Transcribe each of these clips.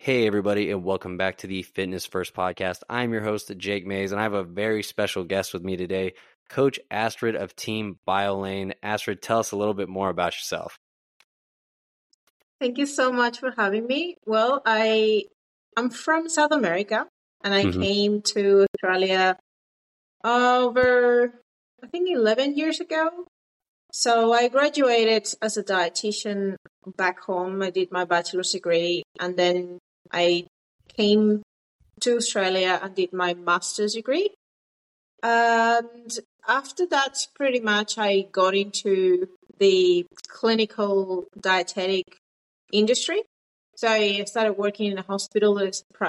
Hey, everybody, and welcome back to the Fitness First podcast. I'm your host, Jake Mays, and I have a very special guest with me today, Coach Astrid of Team Biolayne. Astrid, tell us a little bit more about yourself. Thank you so much for having me. Well, I I'm from South America, and I mm-hmm. came to Australia over I think 11 years ago. So I graduated as a dietitian back home. I did my bachelor's degree and then I came to Australia and did my master's degree. And after that, pretty much I got into the clinical dietetic industry. So I started working in a hospital,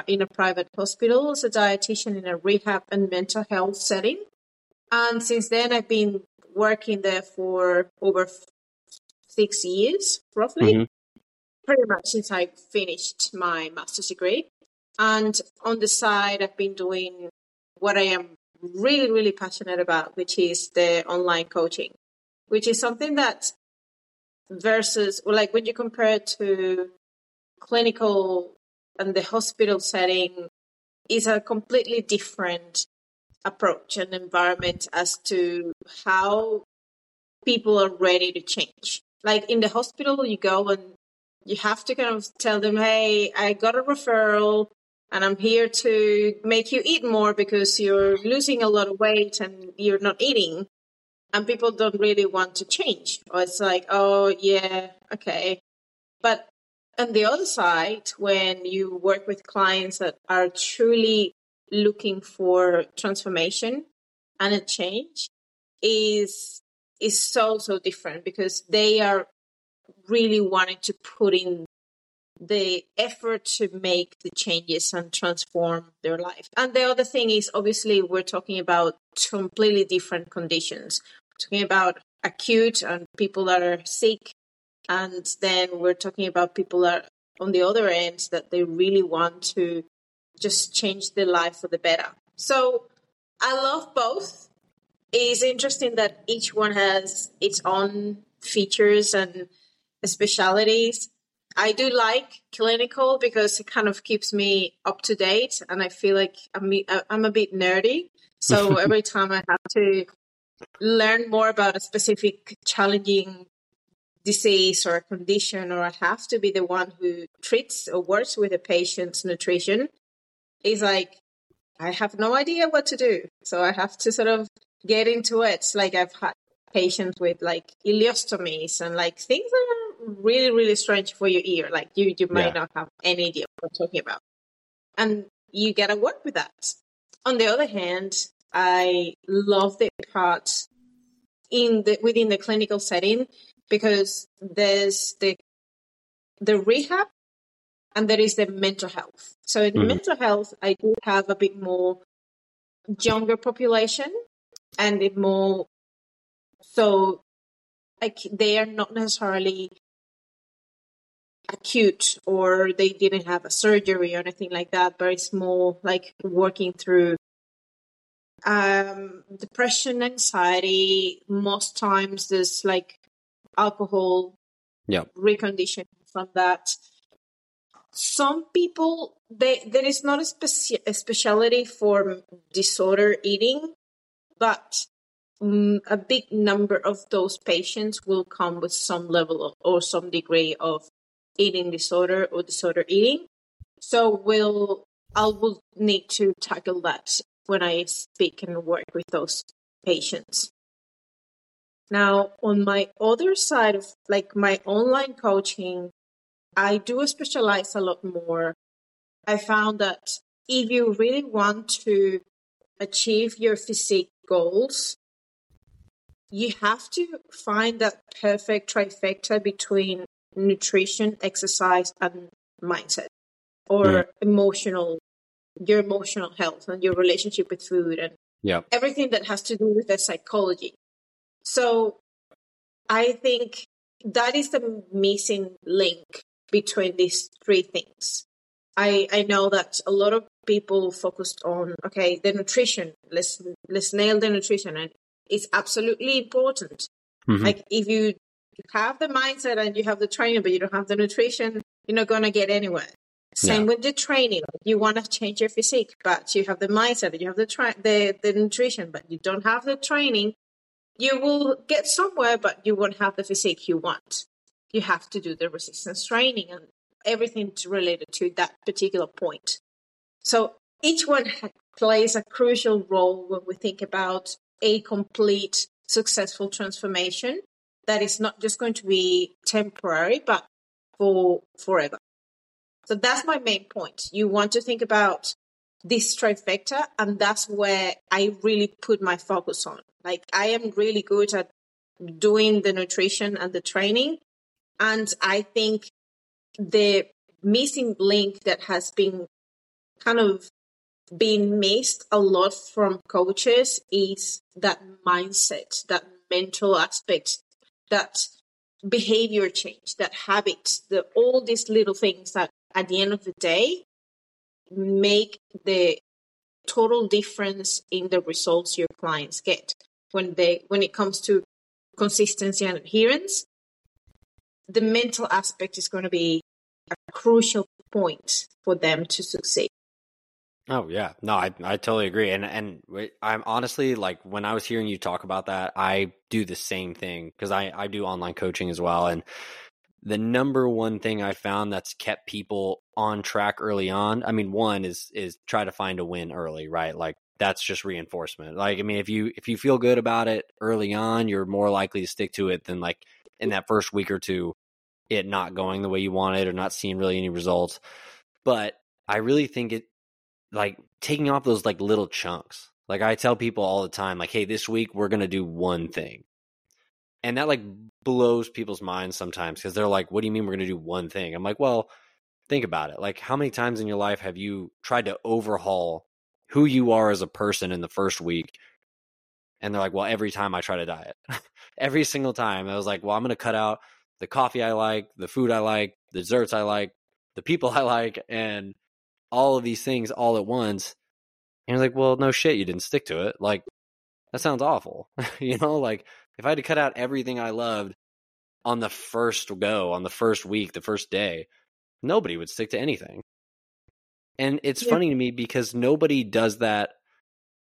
in a private hospital as a dietitian in a rehab and mental health setting. And since then, I've been working there for over six years, roughly. Mm-hmm pretty much since I finished my master's degree. And on the side, I've been doing what I am really, really passionate about, which is the online coaching, which is something that versus, like when you compare it to clinical and the hospital setting, is a completely different approach and environment as to how people are ready to change. Like in the hospital, you go and you have to kind of tell them, hey, I got a referral and I'm here to make you eat more because you're losing a lot of weight and you're not eating. And people don't really want to change. Or it's like, oh, yeah, okay. But on the other side, when you work with clients that are truly looking for transformation and a change, is is so so different because they are really wanted to put in the effort to make the changes and transform their life. And the other thing is obviously we're talking about completely different conditions. We're talking about acute and people that are sick. And then we're talking about people that are on the other end that they really want to just change their life for the better. So I love both. It's interesting that each one has its own features and specialities. I do like clinical because it kind of keeps me up to date, and I feel like I'm uh, I'm a bit nerdy. So every time I have to learn more about a specific challenging disease or a condition, or I have to be the one who treats or works with a patient's nutrition, is like I have no idea what to do. So I have to sort of get into it. Like I've had patients with like ileostomies and like things that are really, really strange for your ear. Like you, you might yeah. not have any idea what I'm talking about. And you gotta work with that. On the other hand, I love the part in the within the clinical setting because there's the the rehab and there is the mental health. So in mm-hmm. mental health, I do have a bit more younger population and a more so like they are not necessarily acute or they didn't have a surgery or anything like that, but it's more like working through um, depression, anxiety. Most times there's like alcohol yeah. reconditioning from that. Some people, they, there is not a, speci- a specialty for disorder eating, but Mm, a big number of those patients will come with some level of, or some degree of eating disorder or disorder eating. So we'll I will need to tackle that when I speak and work with those patients. Now, on my other side of like my online coaching, I do specialize a lot more. I found that if you really want to achieve your physique goals, you have to find that perfect trifecta between nutrition, exercise, and mindset or mm. emotional, your emotional health and your relationship with food and yeah. everything that has to do with the psychology. So I think that is the missing link between these three things. I, I know that a lot of people focused on okay the nutrition let's let's nail the nutrition and it's absolutely important. Mm-hmm. Like if you have the mindset and you have the training, but you don't have the nutrition, you're not going to get anywhere. Same yeah. with the training. You want to change your physique, but you have the mindset, you have the tra- the the nutrition, but you don't have the training. You will get somewhere, but you won't have the physique you want. You have to do the resistance training and everything related to that particular point. So each one plays a crucial role when we think about a complete successful transformation that is not just going to be temporary, but for forever. So that's my main point. You want to think about this trifecta, and that's where I really put my focus on. Like, I am really good at doing the nutrition and the training. And I think the missing link that has been kind of being missed a lot from coaches is that mindset, that mental aspect, that behavior change, that habit, the all these little things that at the end of the day make the total difference in the results your clients get. When they when it comes to consistency and adherence the mental aspect is going to be a crucial point for them to succeed Oh yeah, no, I I totally agree, and and I'm honestly like when I was hearing you talk about that, I do the same thing because I I do online coaching as well, and the number one thing I found that's kept people on track early on. I mean, one is is try to find a win early, right? Like that's just reinforcement. Like I mean, if you if you feel good about it early on, you're more likely to stick to it than like in that first week or two, it not going the way you wanted or not seeing really any results. But I really think it like taking off those like little chunks. Like I tell people all the time, like, hey, this week we're gonna do one thing. And that like blows people's minds sometimes because they're like, what do you mean we're gonna do one thing? I'm like, well, think about it. Like, how many times in your life have you tried to overhaul who you are as a person in the first week? And they're like, well, every time I try to diet, every single time, I was like, well, I'm going to cut out the coffee I like, the food I like, the desserts I like, the people I like, and all of these things all at once. And you're like, well, no shit, you didn't stick to it. Like, that sounds awful. you know, like if I had to cut out everything I loved on the first go, on the first week, the first day, nobody would stick to anything. And it's yeah. funny to me because nobody does that.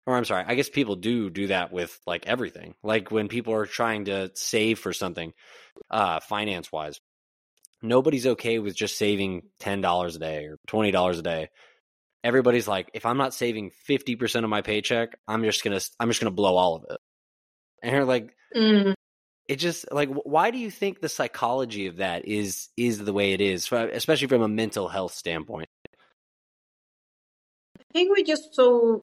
Or I'm sorry, I guess people do do that with like everything. Like when people are trying to save for something, uh, finance wise, nobody's okay with just saving $10 a day or $20 a day. Everybody's like, if I'm not saving 50% of my paycheck, I'm just going to, I'm just going to blow all of it. And you're like, mm. it just like, why do you think the psychology of that is, is the way it is, especially from a mental health standpoint? I think we're just so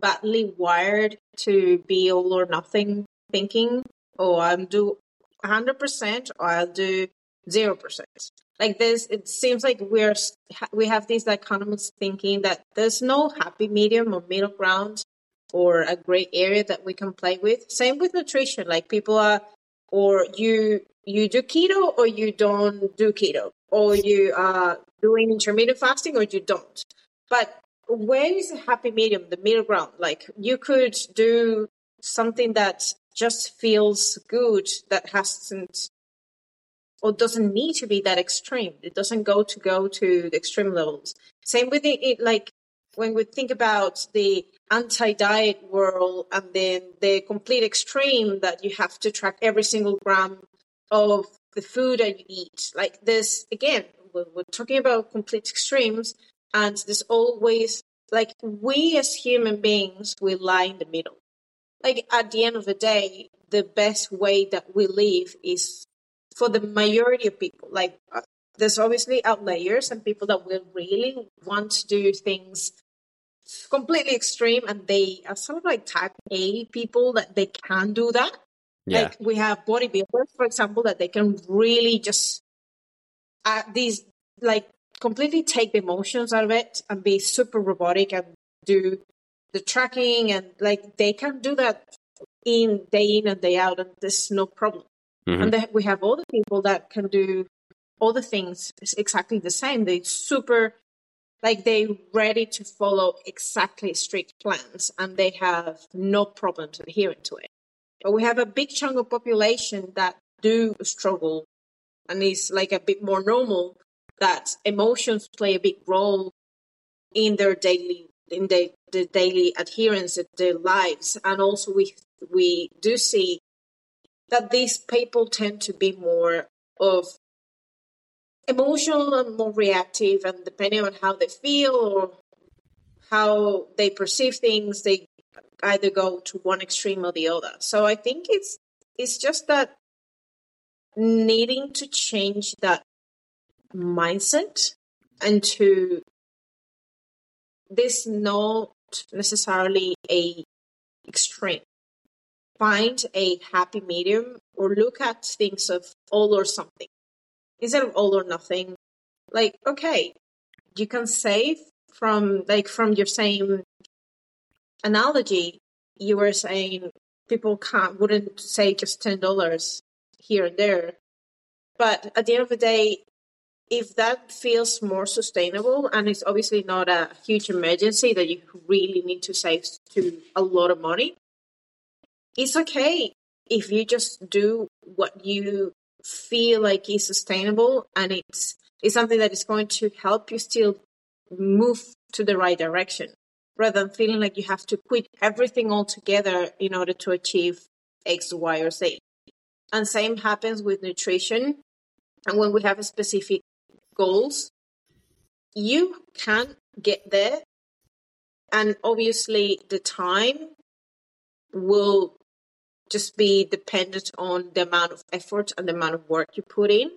badly wired to be all or nothing thinking. Oh, I'm do 100% or I'll do 0%. Like this, it seems like we're, we have these dichotomous thinking that there's no happy medium or middle ground or a gray area that we can play with. Same with nutrition. Like people are, or you, you do keto or you don't do keto or you are doing intermittent fasting or you don't. But where is the happy medium, the middle ground? Like you could do something that just feels good that hasn't or doesn't need to be that extreme. It doesn't go to go to the extreme levels. Same with the, it, like when we think about the anti-diet world and then the complete extreme that you have to track every single gram of the food that you eat. Like this, again, we're, we're talking about complete extremes and there's always like we as human beings, we lie in the middle like at the end of the day, the best way that we live is for the majority of people. Like uh, there's obviously outliers and people that will really want to do things completely extreme and they are sort of like type A people that they can do that. Yeah. Like we have bodybuilders, for example, that they can really just uh, these like completely take the emotions out of it and be super robotic and do the tracking and like they can do that in day in and day out and there's no problem. Mm-hmm. and then we have other people that can do all the things exactly the same. They super like they ready to follow exactly strict plans and they have no problems adhering to it. But we have a big chunk of population that do struggle and is like a bit more normal that emotions play a big role in their daily in the, the daily adherence of their lives. And also we we do see that these people tend to be more of emotional and more reactive and depending on how they feel or how they perceive things they either go to one extreme or the other. So i think it's it's just that needing to change that mindset and to this not necessarily a extreme. Find a happy medium or look at things of all or something. Instead of all or nothing like okay you can save from like from your same analogy you were saying people can't wouldn't say just ten dollars here and there. But at the end of the day if that feels more sustainable and it's obviously not a huge emergency that you really need to save to a lot of money it's okay if you just do what you feel like is sustainable and it's it's something that is going to help you still move to the right direction rather than feeling like you have to quit everything altogether in order to achieve X, Y, or Z. And same happens with nutrition. And when we have a specific goals, you can get there. And obviously, the time will just be dependent on the amount of effort and the amount of work you put in.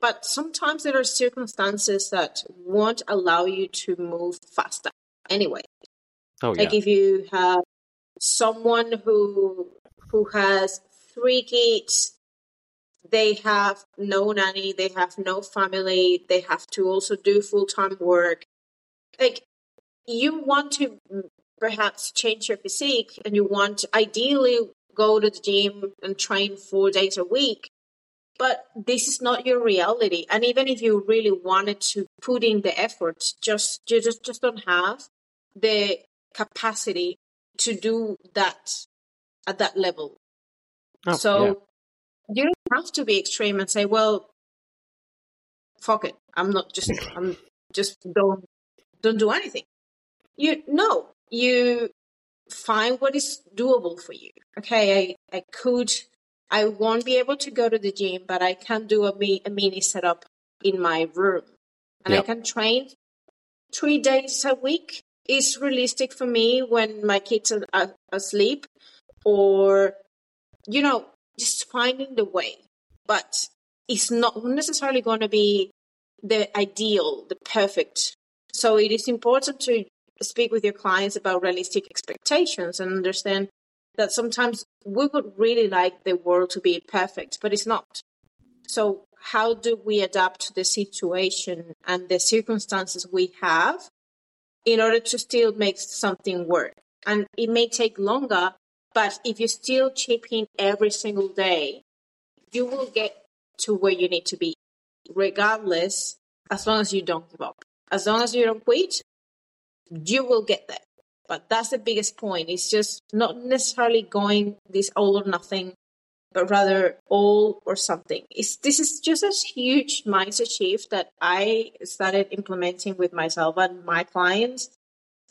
But sometimes there are circumstances that won't allow you to move faster anyway. Oh, yeah. Like if you have someone who who has three kids, they have no nanny, they have no family, they have to also do full time work. Like you want to perhaps change your physique and you want ideally go to the gym and train four days a week. But this is not your reality. And even if you really wanted to put in the effort, just you just, just don't have the capacity to do that at that level. Oh, so yeah. You don't have to be extreme and say, well, fuck it. I'm not just I'm just don't don't do anything. You no, you find what is doable for you. Okay, I, I could I won't be able to go to the gym, but I can do a, a mini setup in my room. And yep. I can train three days a week is realistic for me when my kids are asleep or you know just finding the way. But it's not necessarily going to be the ideal the perfect. So it is important to speak with your clients about realistic expectations and understand that sometimes we would really like the world to be perfect but it's not. So how do we adapt to the situation and the circumstances we have in order to still make something work. And it may take longer, but if you still chip in every single day, you will get to where you need to be, regardless, as long as you don't give up. As long as you don't quit, you will get there. But that's the biggest point. It's just not necessarily going this all or nothing but rather all or something. It's, this is just a huge mindset shift that I started implementing with myself and my clients.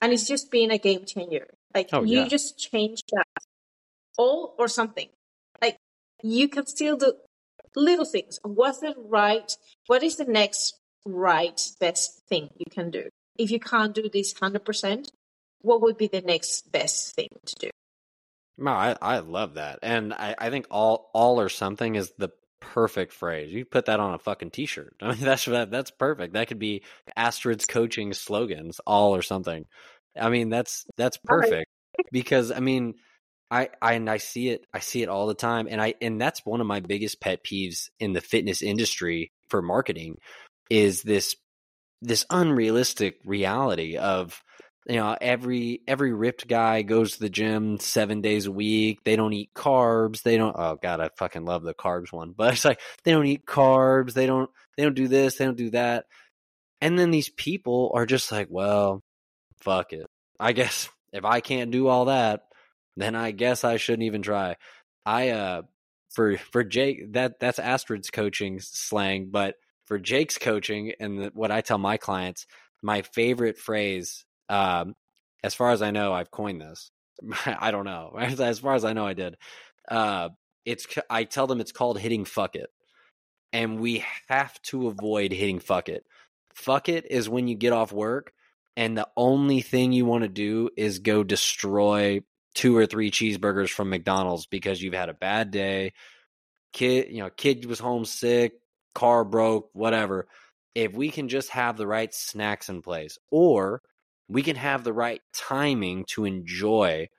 And it's just been a game changer. Like oh, you yeah. just change that all or something. Like you can still do little things. What's the right, what is the next right best thing you can do? If you can't do this 100%, what would be the next best thing to do? No, I, I love that. And I, I think all all or something is the perfect phrase. You put that on a fucking t-shirt. I mean that's that, that's perfect. That could be Astrid's coaching slogans, all or something. I mean that's that's perfect. Because I mean I, I and I see it I see it all the time. And I and that's one of my biggest pet peeves in the fitness industry for marketing is this this unrealistic reality of you know every every ripped guy goes to the gym seven days a week. They don't eat carbs. They don't oh god i fucking love the carbs one but it's like they don't eat carbs. They don't they don't do this. They don't do that. And then these people are just like well fuck it. I guess if i can't do all that then i guess i shouldn't even try i uh for for jake that that's astrid's coaching slang but for Jake's coaching and the, what I tell my clients, my favorite phrase, um, as far as I know, I've coined this. I don't know. As far as I know, I did. Uh, it's I tell them it's called hitting fuck it, and we have to avoid hitting fuck it. Fuck it is when you get off work and the only thing you want to do is go destroy two or three cheeseburgers from McDonald's because you've had a bad day. Kid, you know, kid was homesick, car broke, whatever. If we can just have the right snacks in place, or we can have the right timing to enjoy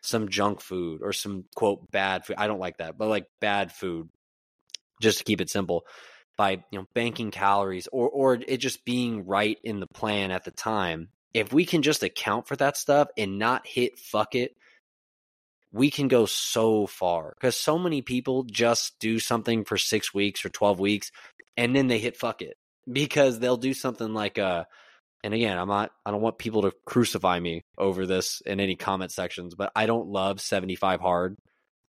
some junk food or some quote bad food. I don't like that, but like bad food, just to keep it simple, by you know banking calories or or it just being right in the plan at the time. If we can just account for that stuff and not hit fuck it, we can go so far because so many people just do something for six weeks or 12 weeks and then they hit fuck it because they'll do something like uh and again i'm not i don't want people to crucify me over this in any comment sections but i don't love 75 hard.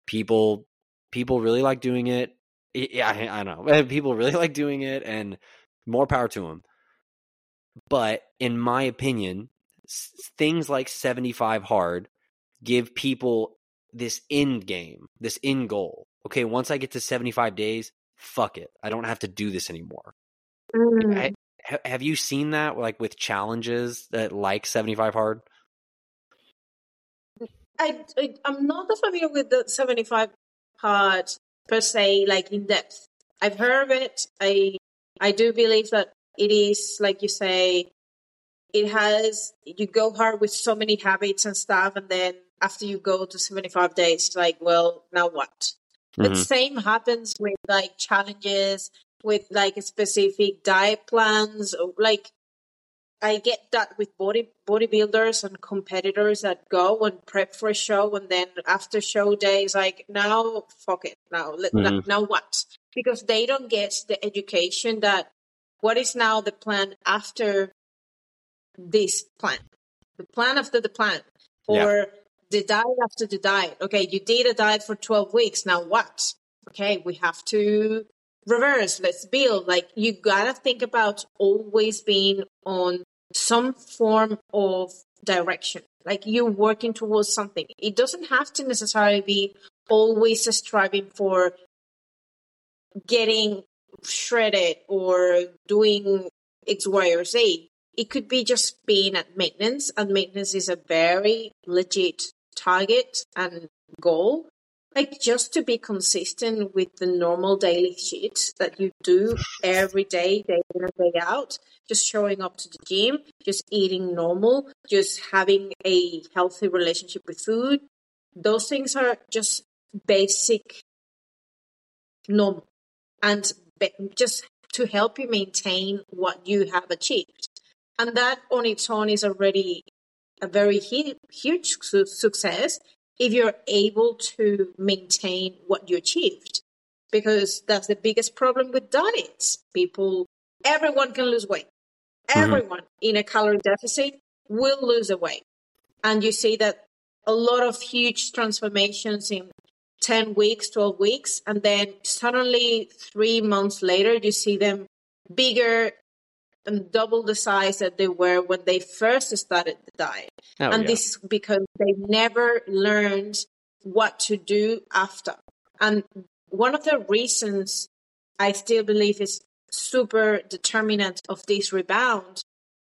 People people really like doing it. Yeah I, I know people really like doing it and more power to them but in my opinion things like 75 hard give people this end game this end goal okay once i get to 75 days fuck it i don't have to do this anymore mm have you seen that like with challenges that like 75 hard? I, I am not familiar with the 75 hard per se, like in depth. I've heard of it. I I do believe that it is like you say. It has you go hard with so many habits and stuff, and then after you go to 75 days, like, well, now what? Mm-hmm. But same happens with like challenges with like specific diet plans like I get that with body bodybuilders and competitors that go and prep for a show, and then after show days, like now, fuck it, now, mm-hmm. now what? Because they don't get the education that what is now the plan after this plan, the plan after the plan, or yeah. The diet after the diet. Okay, you did a diet for twelve weeks. Now what? Okay, we have to reverse, let's build. Like you gotta think about always being on some form of direction. Like you're working towards something. It doesn't have to necessarily be always striving for getting shredded or doing X, Y, or Z. It could be just being at maintenance, and maintenance is a very legit target and goal like just to be consistent with the normal daily shit that you do every day, day in and day out, just showing up to the gym, just eating normal, just having a healthy relationship with food. Those things are just basic normal and just to help you maintain what you have achieved. And that on its own is already a very huge success if you're able to maintain what you achieved. Because that's the biggest problem with diets. People, everyone can lose weight. Mm-hmm. Everyone in a calorie deficit will lose a weight. And you see that a lot of huge transformations in 10 weeks, 12 weeks. And then suddenly three months later, you see them bigger and double the size that they were when they first started the diet. Oh, and yeah. this is because they never learned what to do after. And one of the reasons I still believe is super determinant of this rebound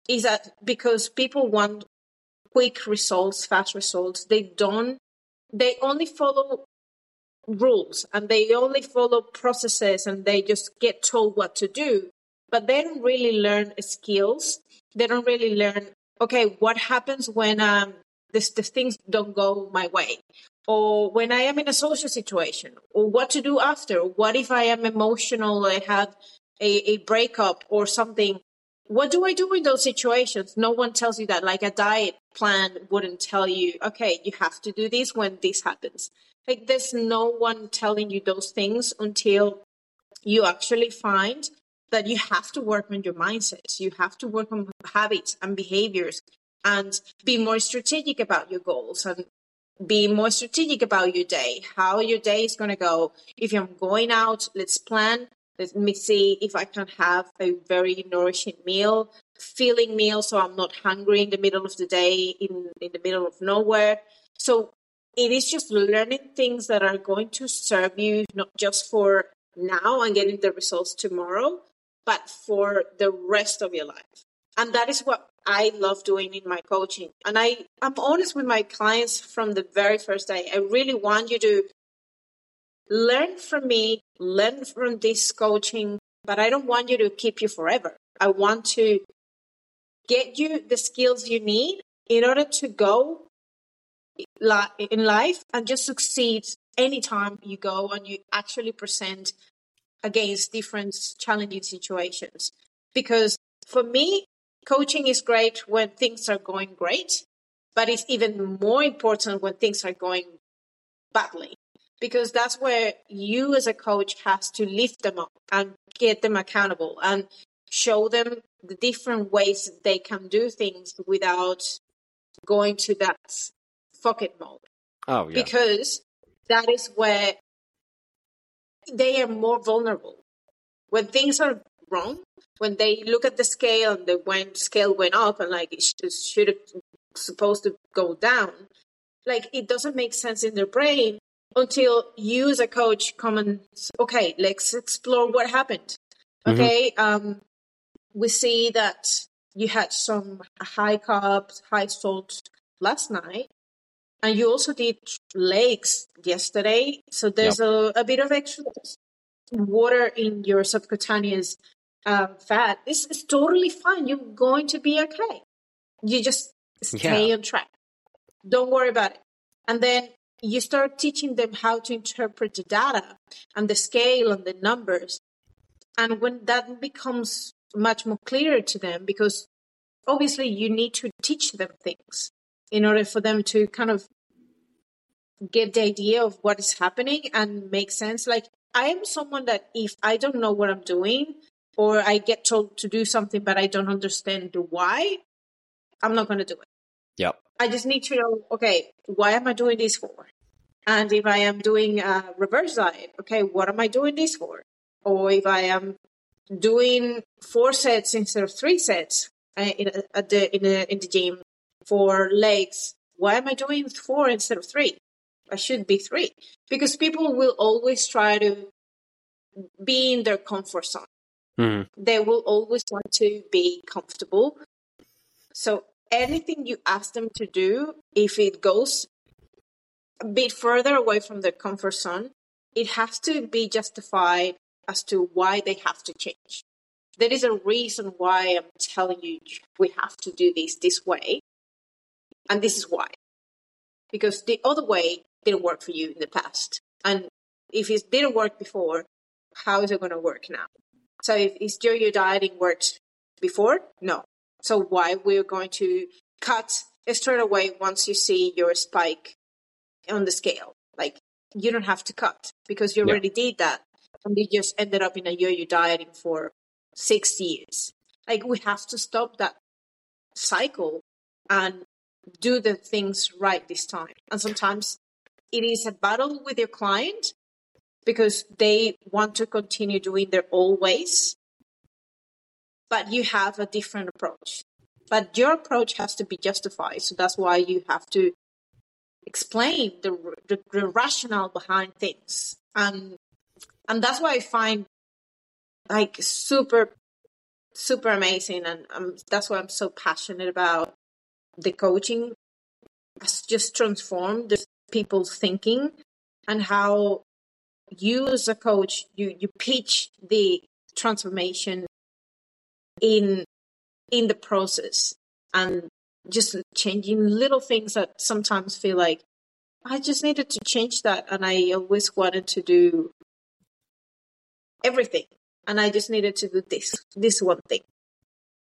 is that because people want quick results, fast results, they don't, they only follow rules and they only follow processes and they just get told what to do but they don't really learn skills. They don't really learn, okay, what happens when um, this, the things don't go my way? Or when I am in a social situation, or what to do after? What if I am emotional? I have a, a breakup or something. What do I do in those situations? No one tells you that. Like a diet plan wouldn't tell you, okay, you have to do this when this happens. Like there's no one telling you those things until you actually find that you have to work on your mindset. You have to work on habits and behaviors and be more strategic about your goals and be more strategic about your day, how your day is going to go. If you're going out, let's plan Let me see if I can have a very nourishing meal, filling meal, so I'm not hungry in the middle of the day, in, in the middle of nowhere. So it is just learning things that are going to serve you not just for now and getting the results tomorrow, but for the rest of your life. And that is what I love doing in my coaching. And I, I'm honest with my clients from the very first day. I really want you to learn from me, learn from this coaching, but I don't want you to keep you forever. I want to get you the skills you need in order to go in life and just succeed anytime you go and you actually present against different challenging situations. Because for me, coaching is great when things are going great, but it's even more important when things are going badly. Because that's where you as a coach has to lift them up and get them accountable and show them the different ways they can do things without going to that fuck it mode. Oh, yeah. Because that is where they are more vulnerable. When things are wrong, when they look at the scale and the when scale went up and like it should have supposed to go down, like it doesn't make sense in their brain until you as a coach come and okay, let's explore what happened. Mm-hmm. Okay, mm-hmm. um, we see that you had some high carbs, high salt last night, and you also did legs yesterday. So there's yep. a, a bit of extra water in your subcutaneous um, fat. This is totally fine. You're going to be okay. You just stay yeah. on track. Don't worry about it. And then you start teaching them how to interpret the data and the scale and the numbers. And when that becomes much more clear to them, because obviously you need to teach them things in order for them to kind of get the idea of what is happening and make sense. Like I am someone that if I don't know what I'm doing or I get told to do something but I don't understand the why, I'm not going to do it. Yep. I just need to know, okay, why am I doing this for? And if I am doing a reverse diet, okay, what am I doing this for? Or if I am doing four sets instead of three sets uh, in, at the, in, the, in the gym for legs, why am I doing four instead of three? I should be three because people will always try to be in their comfort zone. Mm. They will always want to be comfortable. So anything you ask them to do, if it goes a bit further away from their comfort zone, it has to be justified as to why they have to change. There is a reason why I'm telling you we have to do this this way. And this is why. Because the other way didn't work for you in the past. And if it didn't work before, how is it going to work now? So if is yo-yo dieting worked before, no. So why we're going to cut straight away once you see your spike on the scale? Like you don't have to cut because you already yeah. did that, and you just ended up in a yo-yo dieting for six years. Like we have to stop that cycle and do the things right this time. And sometimes it is a battle with your client because they want to continue doing their old ways, but you have a different approach. But your approach has to be justified. So that's why you have to explain the, the, the rationale behind things. And, and that's why I find like super, super amazing. And um, that's why I'm so passionate about the coaching has just transformed the people's thinking and how you as a coach you you pitch the transformation in in the process and just changing little things that sometimes feel like I just needed to change that and I always wanted to do everything and I just needed to do this this one thing.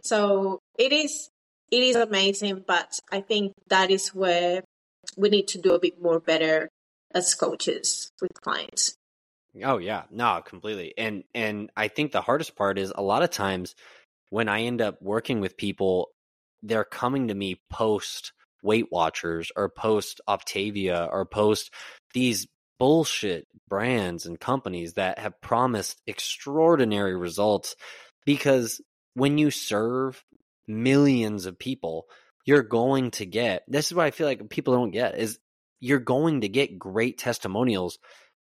So it is it is amazing but I think that is where we need to do a bit more better as coaches with clients. Oh yeah, no, completely. And and I think the hardest part is a lot of times when I end up working with people, they're coming to me post Weight Watchers or post Optavia or post these bullshit brands and companies that have promised extraordinary results because when you serve millions of people, you're going to get this is what I feel like people don't get is you're going to get great testimonials,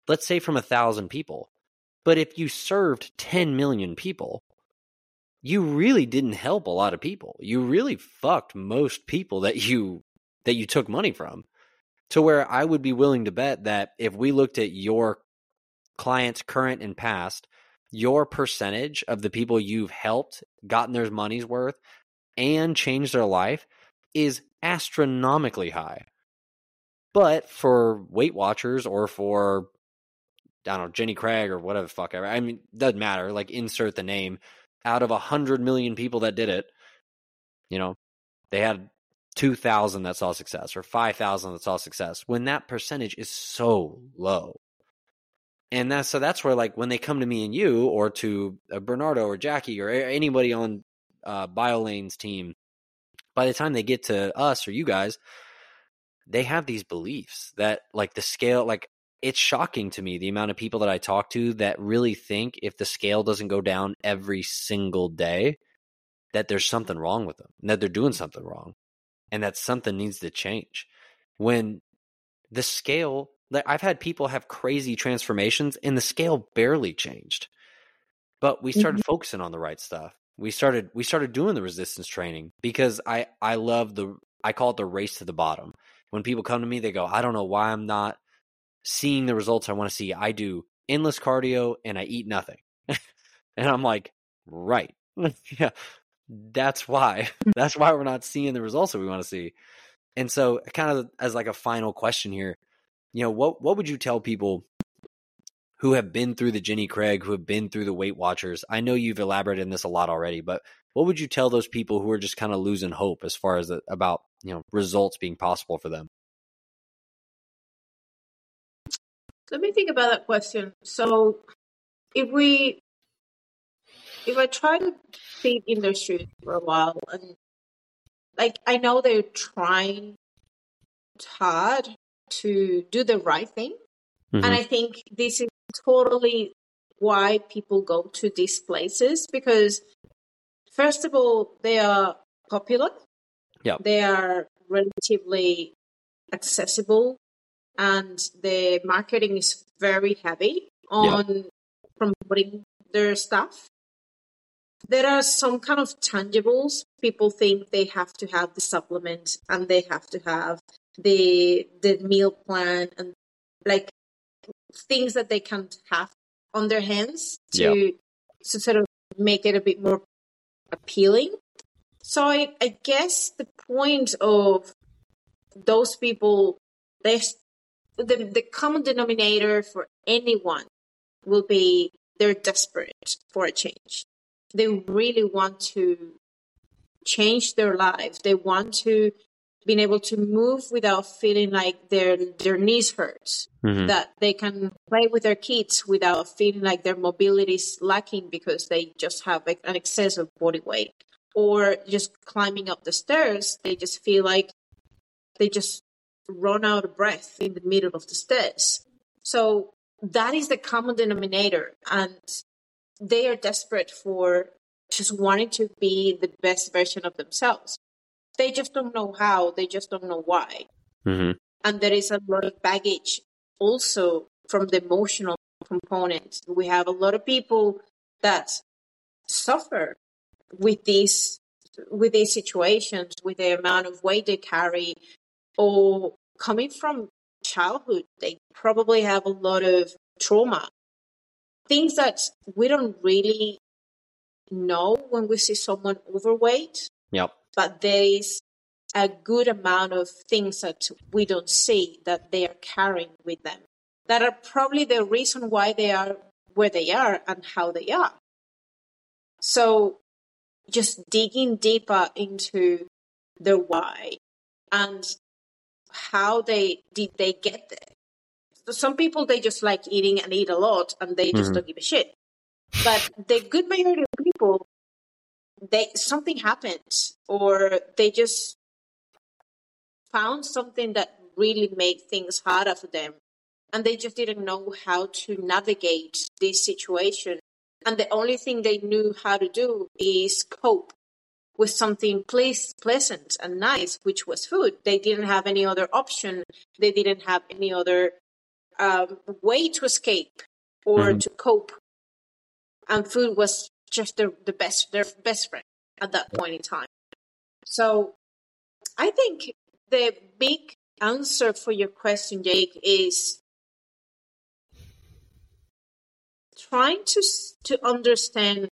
let's say from a thousand people. But if you served 10 million people, you really didn't help a lot of people. You really fucked most people that you that you took money from. To where I would be willing to bet that if we looked at your clients current and past, your percentage of the people you've helped, gotten their money's worth, and change their life is astronomically high. But for Weight Watchers or for I don't know, Jenny Craig or whatever the fuck ever. I mean, doesn't matter. Like insert the name. Out of a hundred million people that did it, you know, they had two thousand that saw success or five thousand that saw success. When that percentage is so low, and that's so that's where like when they come to me and you or to uh, Bernardo or Jackie or anybody on uh, Biolayne's team, by the time they get to us or you guys, they have these beliefs that like the scale like it's shocking to me the amount of people that I talk to that really think if the scale doesn't go down every single day that there's something wrong with them and that they're doing something wrong and that something needs to change when the scale like I've had people have crazy transformations and the scale barely changed but we started mm-hmm. focusing on the right stuff we started we started doing the resistance training because I I love the I call it the race to the bottom when people come to me, they go, I don't know why I'm not seeing the results I want to see. I do endless cardio and I eat nothing. and I'm like, right. yeah. That's why. That's why we're not seeing the results that we want to see. And so kind of as like a final question here, you know, what what would you tell people who have been through the Jenny Craig, who have been through the Weight Watchers? I know you've elaborated in this a lot already, but what would you tell those people who are just kind of losing hope as far as the, about you know results being possible for them? Let me think about that question. So, if we, if I try to feed industry for a while, and like I know they're trying hard to do the right thing, mm-hmm. and I think this is totally why people go to these places because, first of all, they are popular yeah. They are relatively accessible and the marketing is very heavy on yeah. promoting their stuff. There are some kind of tangibles. People think they have to have the supplement and they have to have the the meal plan and like things that they can't have on their hands to yeah. to sort of make it a bit more appealing. So I, I guess the point of those people, they, the, the common denominator for anyone will be they're desperate for a change. They really want to change their lives. They want to being able to move without feeling like their their knees hurts. Mm-hmm. That they can play with their kids without feeling like their mobility is lacking because they just have an excess of body weight or just climbing up the stairs, they just feel like they just run out of breath in the middle of the stairs. So that is the common denominator. And they are desperate for just wanting to be the best version of themselves. They just don't know how, they just don't know why. Mm-hmm. And there is a lot of baggage also from the emotional component. We have a lot of people that suffer with these with these situations, with the amount of weight they carry, or coming from childhood, they probably have a lot of trauma. Things that we don't really know when we see someone overweight. Yep. But there is a good amount of things that we don't see that they are carrying with them that are probably the reason why they are where they are and how they are. So just digging deeper into the why and how they did they get there. So some people they just like eating and eat a lot and they just mm-hmm. don't give a shit. But the good majority of people, they something happened or they just found something that really made things harder for them and they just didn't know how to navigate this situation. And the only thing they knew how to do is cope with something pleasant and nice, which was food. They didn't have any other option. They didn't have any other um, way to escape or mm-hmm. to cope. And food was just their, the best, their best friend at that point in time. So I think the big answer for your question, Jake, is trying to to understand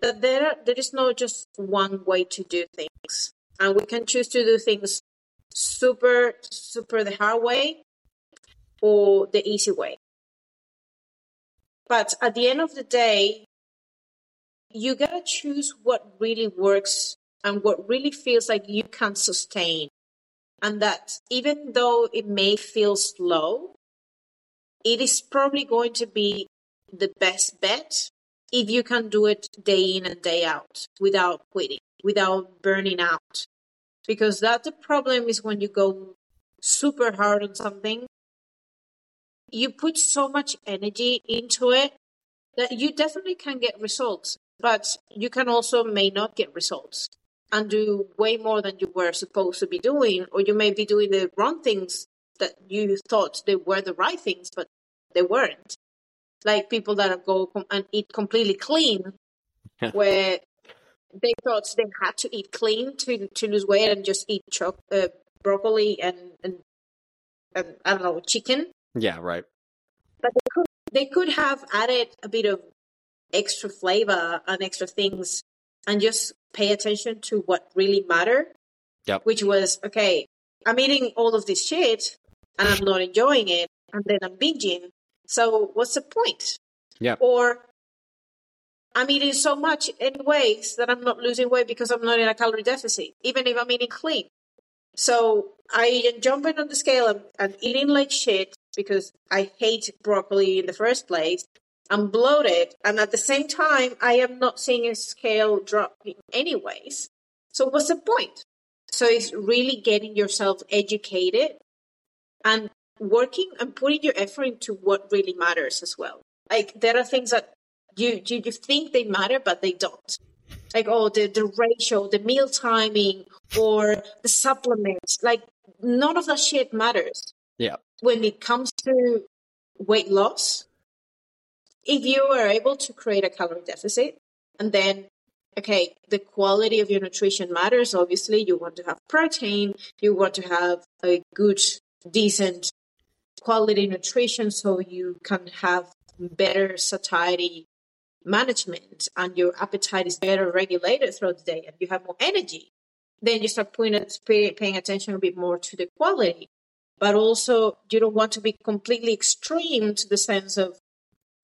that there there is no just one way to do things, and we can choose to do things super super the hard way or the easy way. But at the end of the day, you gotta choose what really works and what really feels like you can sustain. And that even though it may feel slow, it is probably going to be the best bet if you can do it day in and day out without quitting, without burning out. Because that's the problem is when you go super hard on something, you put so much energy into it that you definitely can get results, but you can also may not get results and do way more than you were supposed to be doing, or you may be doing the wrong things that you thought they were the right things, but they weren't like people that go and eat completely clean, where they thought they had to eat clean to to lose weight and just eat cho- uh, broccoli and, and and I don't know chicken. Yeah, right. But they could they could have added a bit of extra flavor and extra things and just pay attention to what really mattered. Yep. Which was okay. I'm eating all of this shit and I'm not enjoying it, and then I'm binging so what's the point? Yeah. Or I'm eating so much anyways that I'm not losing weight because I'm not in a calorie deficit, even if I'm eating clean. So I am jumping on the scale and, and eating like shit because I hate broccoli in the first place. I'm bloated, and at the same time, I am not seeing a scale dropping anyways. So what's the point? So it's really getting yourself educated and working and putting your effort into what really matters as well. Like there are things that you you, you think they matter, but they don't. Like oh the, the ratio, the meal timing, or the supplements. Like none of that shit matters. Yeah. When it comes to weight loss, if you are able to create a calorie deficit and then okay, the quality of your nutrition matters. Obviously, you want to have protein, you want to have a good, decent quality nutrition so you can have better satiety management and your appetite is better regulated throughout the day and you have more energy, then you start paying, attention a bit more to the quality. But also, you don't want to be completely extreme to the sense of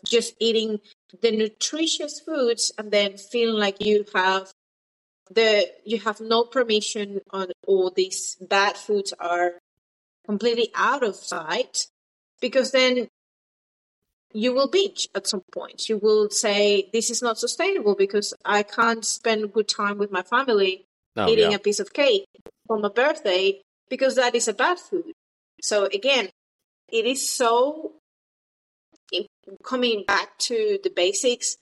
just eating the nutritious foods and then feeling like you have the you have no permission on all these bad foods are completely out of sight because then you will binge at some point. You will say, This is not sustainable because I can't spend good time with my family oh, eating yeah. a piece of cake on my birthday because that is a bad food. So, again, it is so coming back to the basics,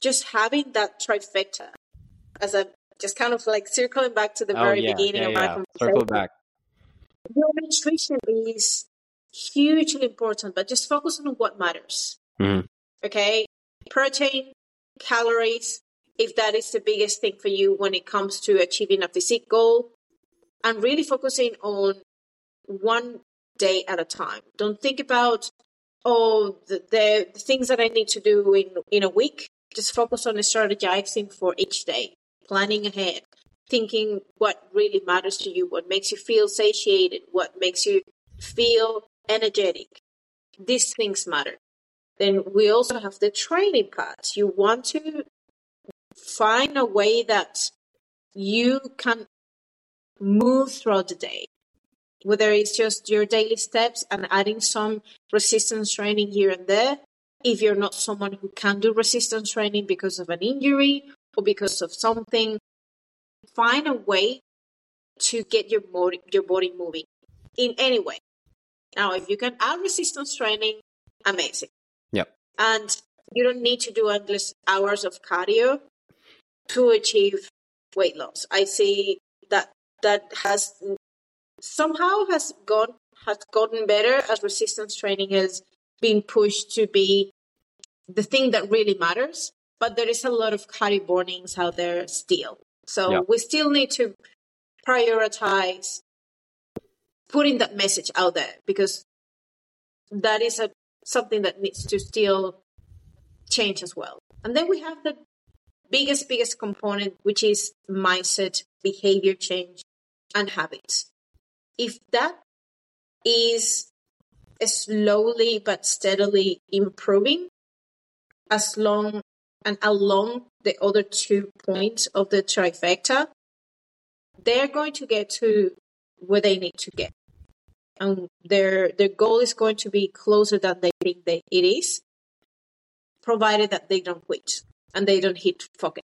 just having that trifecta as a just kind of like circling back to the oh, very yeah, beginning yeah, of my conversation. Circle back. Your nutrition is hugely important, but just focus on what matters. Mm-hmm. Okay. Protein, calories, if that is the biggest thing for you when it comes to achieving a physique goal, and really focusing on one day at a time. Don't think about, oh, the, the, things that I need to do in, in a week. Just focus on the strategizing for each day, planning ahead, thinking what really matters to you, what makes you feel satiated, what makes you feel energetic. These things matter. Then we also have the training part. You want to find a way that you can move throughout the day, whether it's just your daily steps and adding some resistance training here and there. If you're not someone who can do resistance training because of an injury or because of something, find a way to get your body, your body moving in any way Now, if you can add resistance training, amazing. Yep. And you don't need to do endless hours of cardio to achieve weight loss. I see that that has somehow has gone has gotten better as resistance training has been pushed to be the thing that really matters. But there is a lot of carry warnings out there still. So yeah. we still need to prioritize putting that message out there because that is a something that needs to still change as well. And then we have the biggest, biggest component, which is mindset, behavior change, and habits. If that is slowly but steadily improving, as long and along the other two points of the trifecta, they're going to get to where they need to get. And their their goal is going to be closer than they think that it is, provided that they don't quit and they don't hit fucking.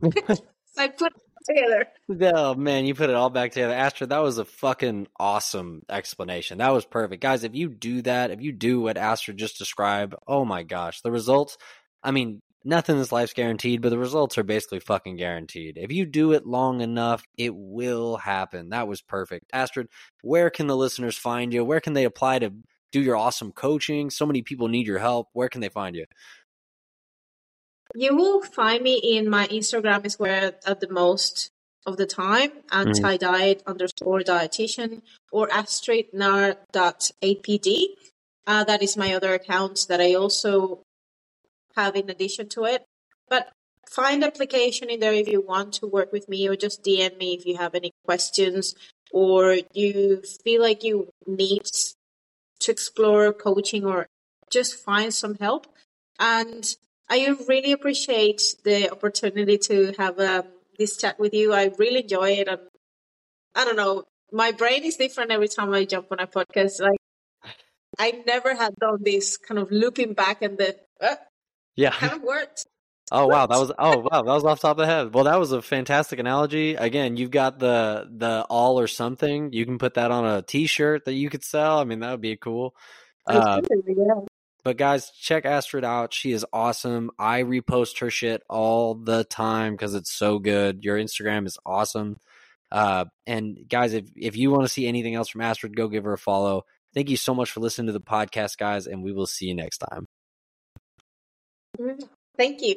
I put together. Oh man, you put it all back together. Astrid, that was a fucking awesome explanation. That was perfect. Guys, if you do that, if you do what Astrid just described, oh my gosh, the results, I mean, nothing in this life's guaranteed, but the results are basically fucking guaranteed. If you do it long enough, it will happen. That was perfect. Astrid, where can the listeners find you? Where can they apply to do your awesome coaching? So many people need your help. Where can they find you? You will find me in my Instagram is where at the most of the time anti diet underscore dietitian or astridnar.apd. Uh, that is my other account that I also have in addition to it. But find application in there if you want to work with me or just DM me if you have any questions or you feel like you need to explore coaching or just find some help. And I really appreciate the opportunity to have um, this chat with you. I really enjoy it. And I don't know, my brain is different every time I jump on a podcast. Like I never had done this kind of looping back and then uh, yeah, kind of worked. Oh wow, that was oh wow, that was off top of the head. Well, that was a fantastic analogy. Again, you've got the the all or something. You can put that on a T-shirt that you could sell. I mean, that would be cool. Uh, yeah. But guys, check Astrid out. She is awesome. I repost her shit all the time because it's so good. Your Instagram is awesome. Uh, and guys, if if you want to see anything else from Astrid, go give her a follow. Thank you so much for listening to the podcast, guys, and we will see you next time. Thank you.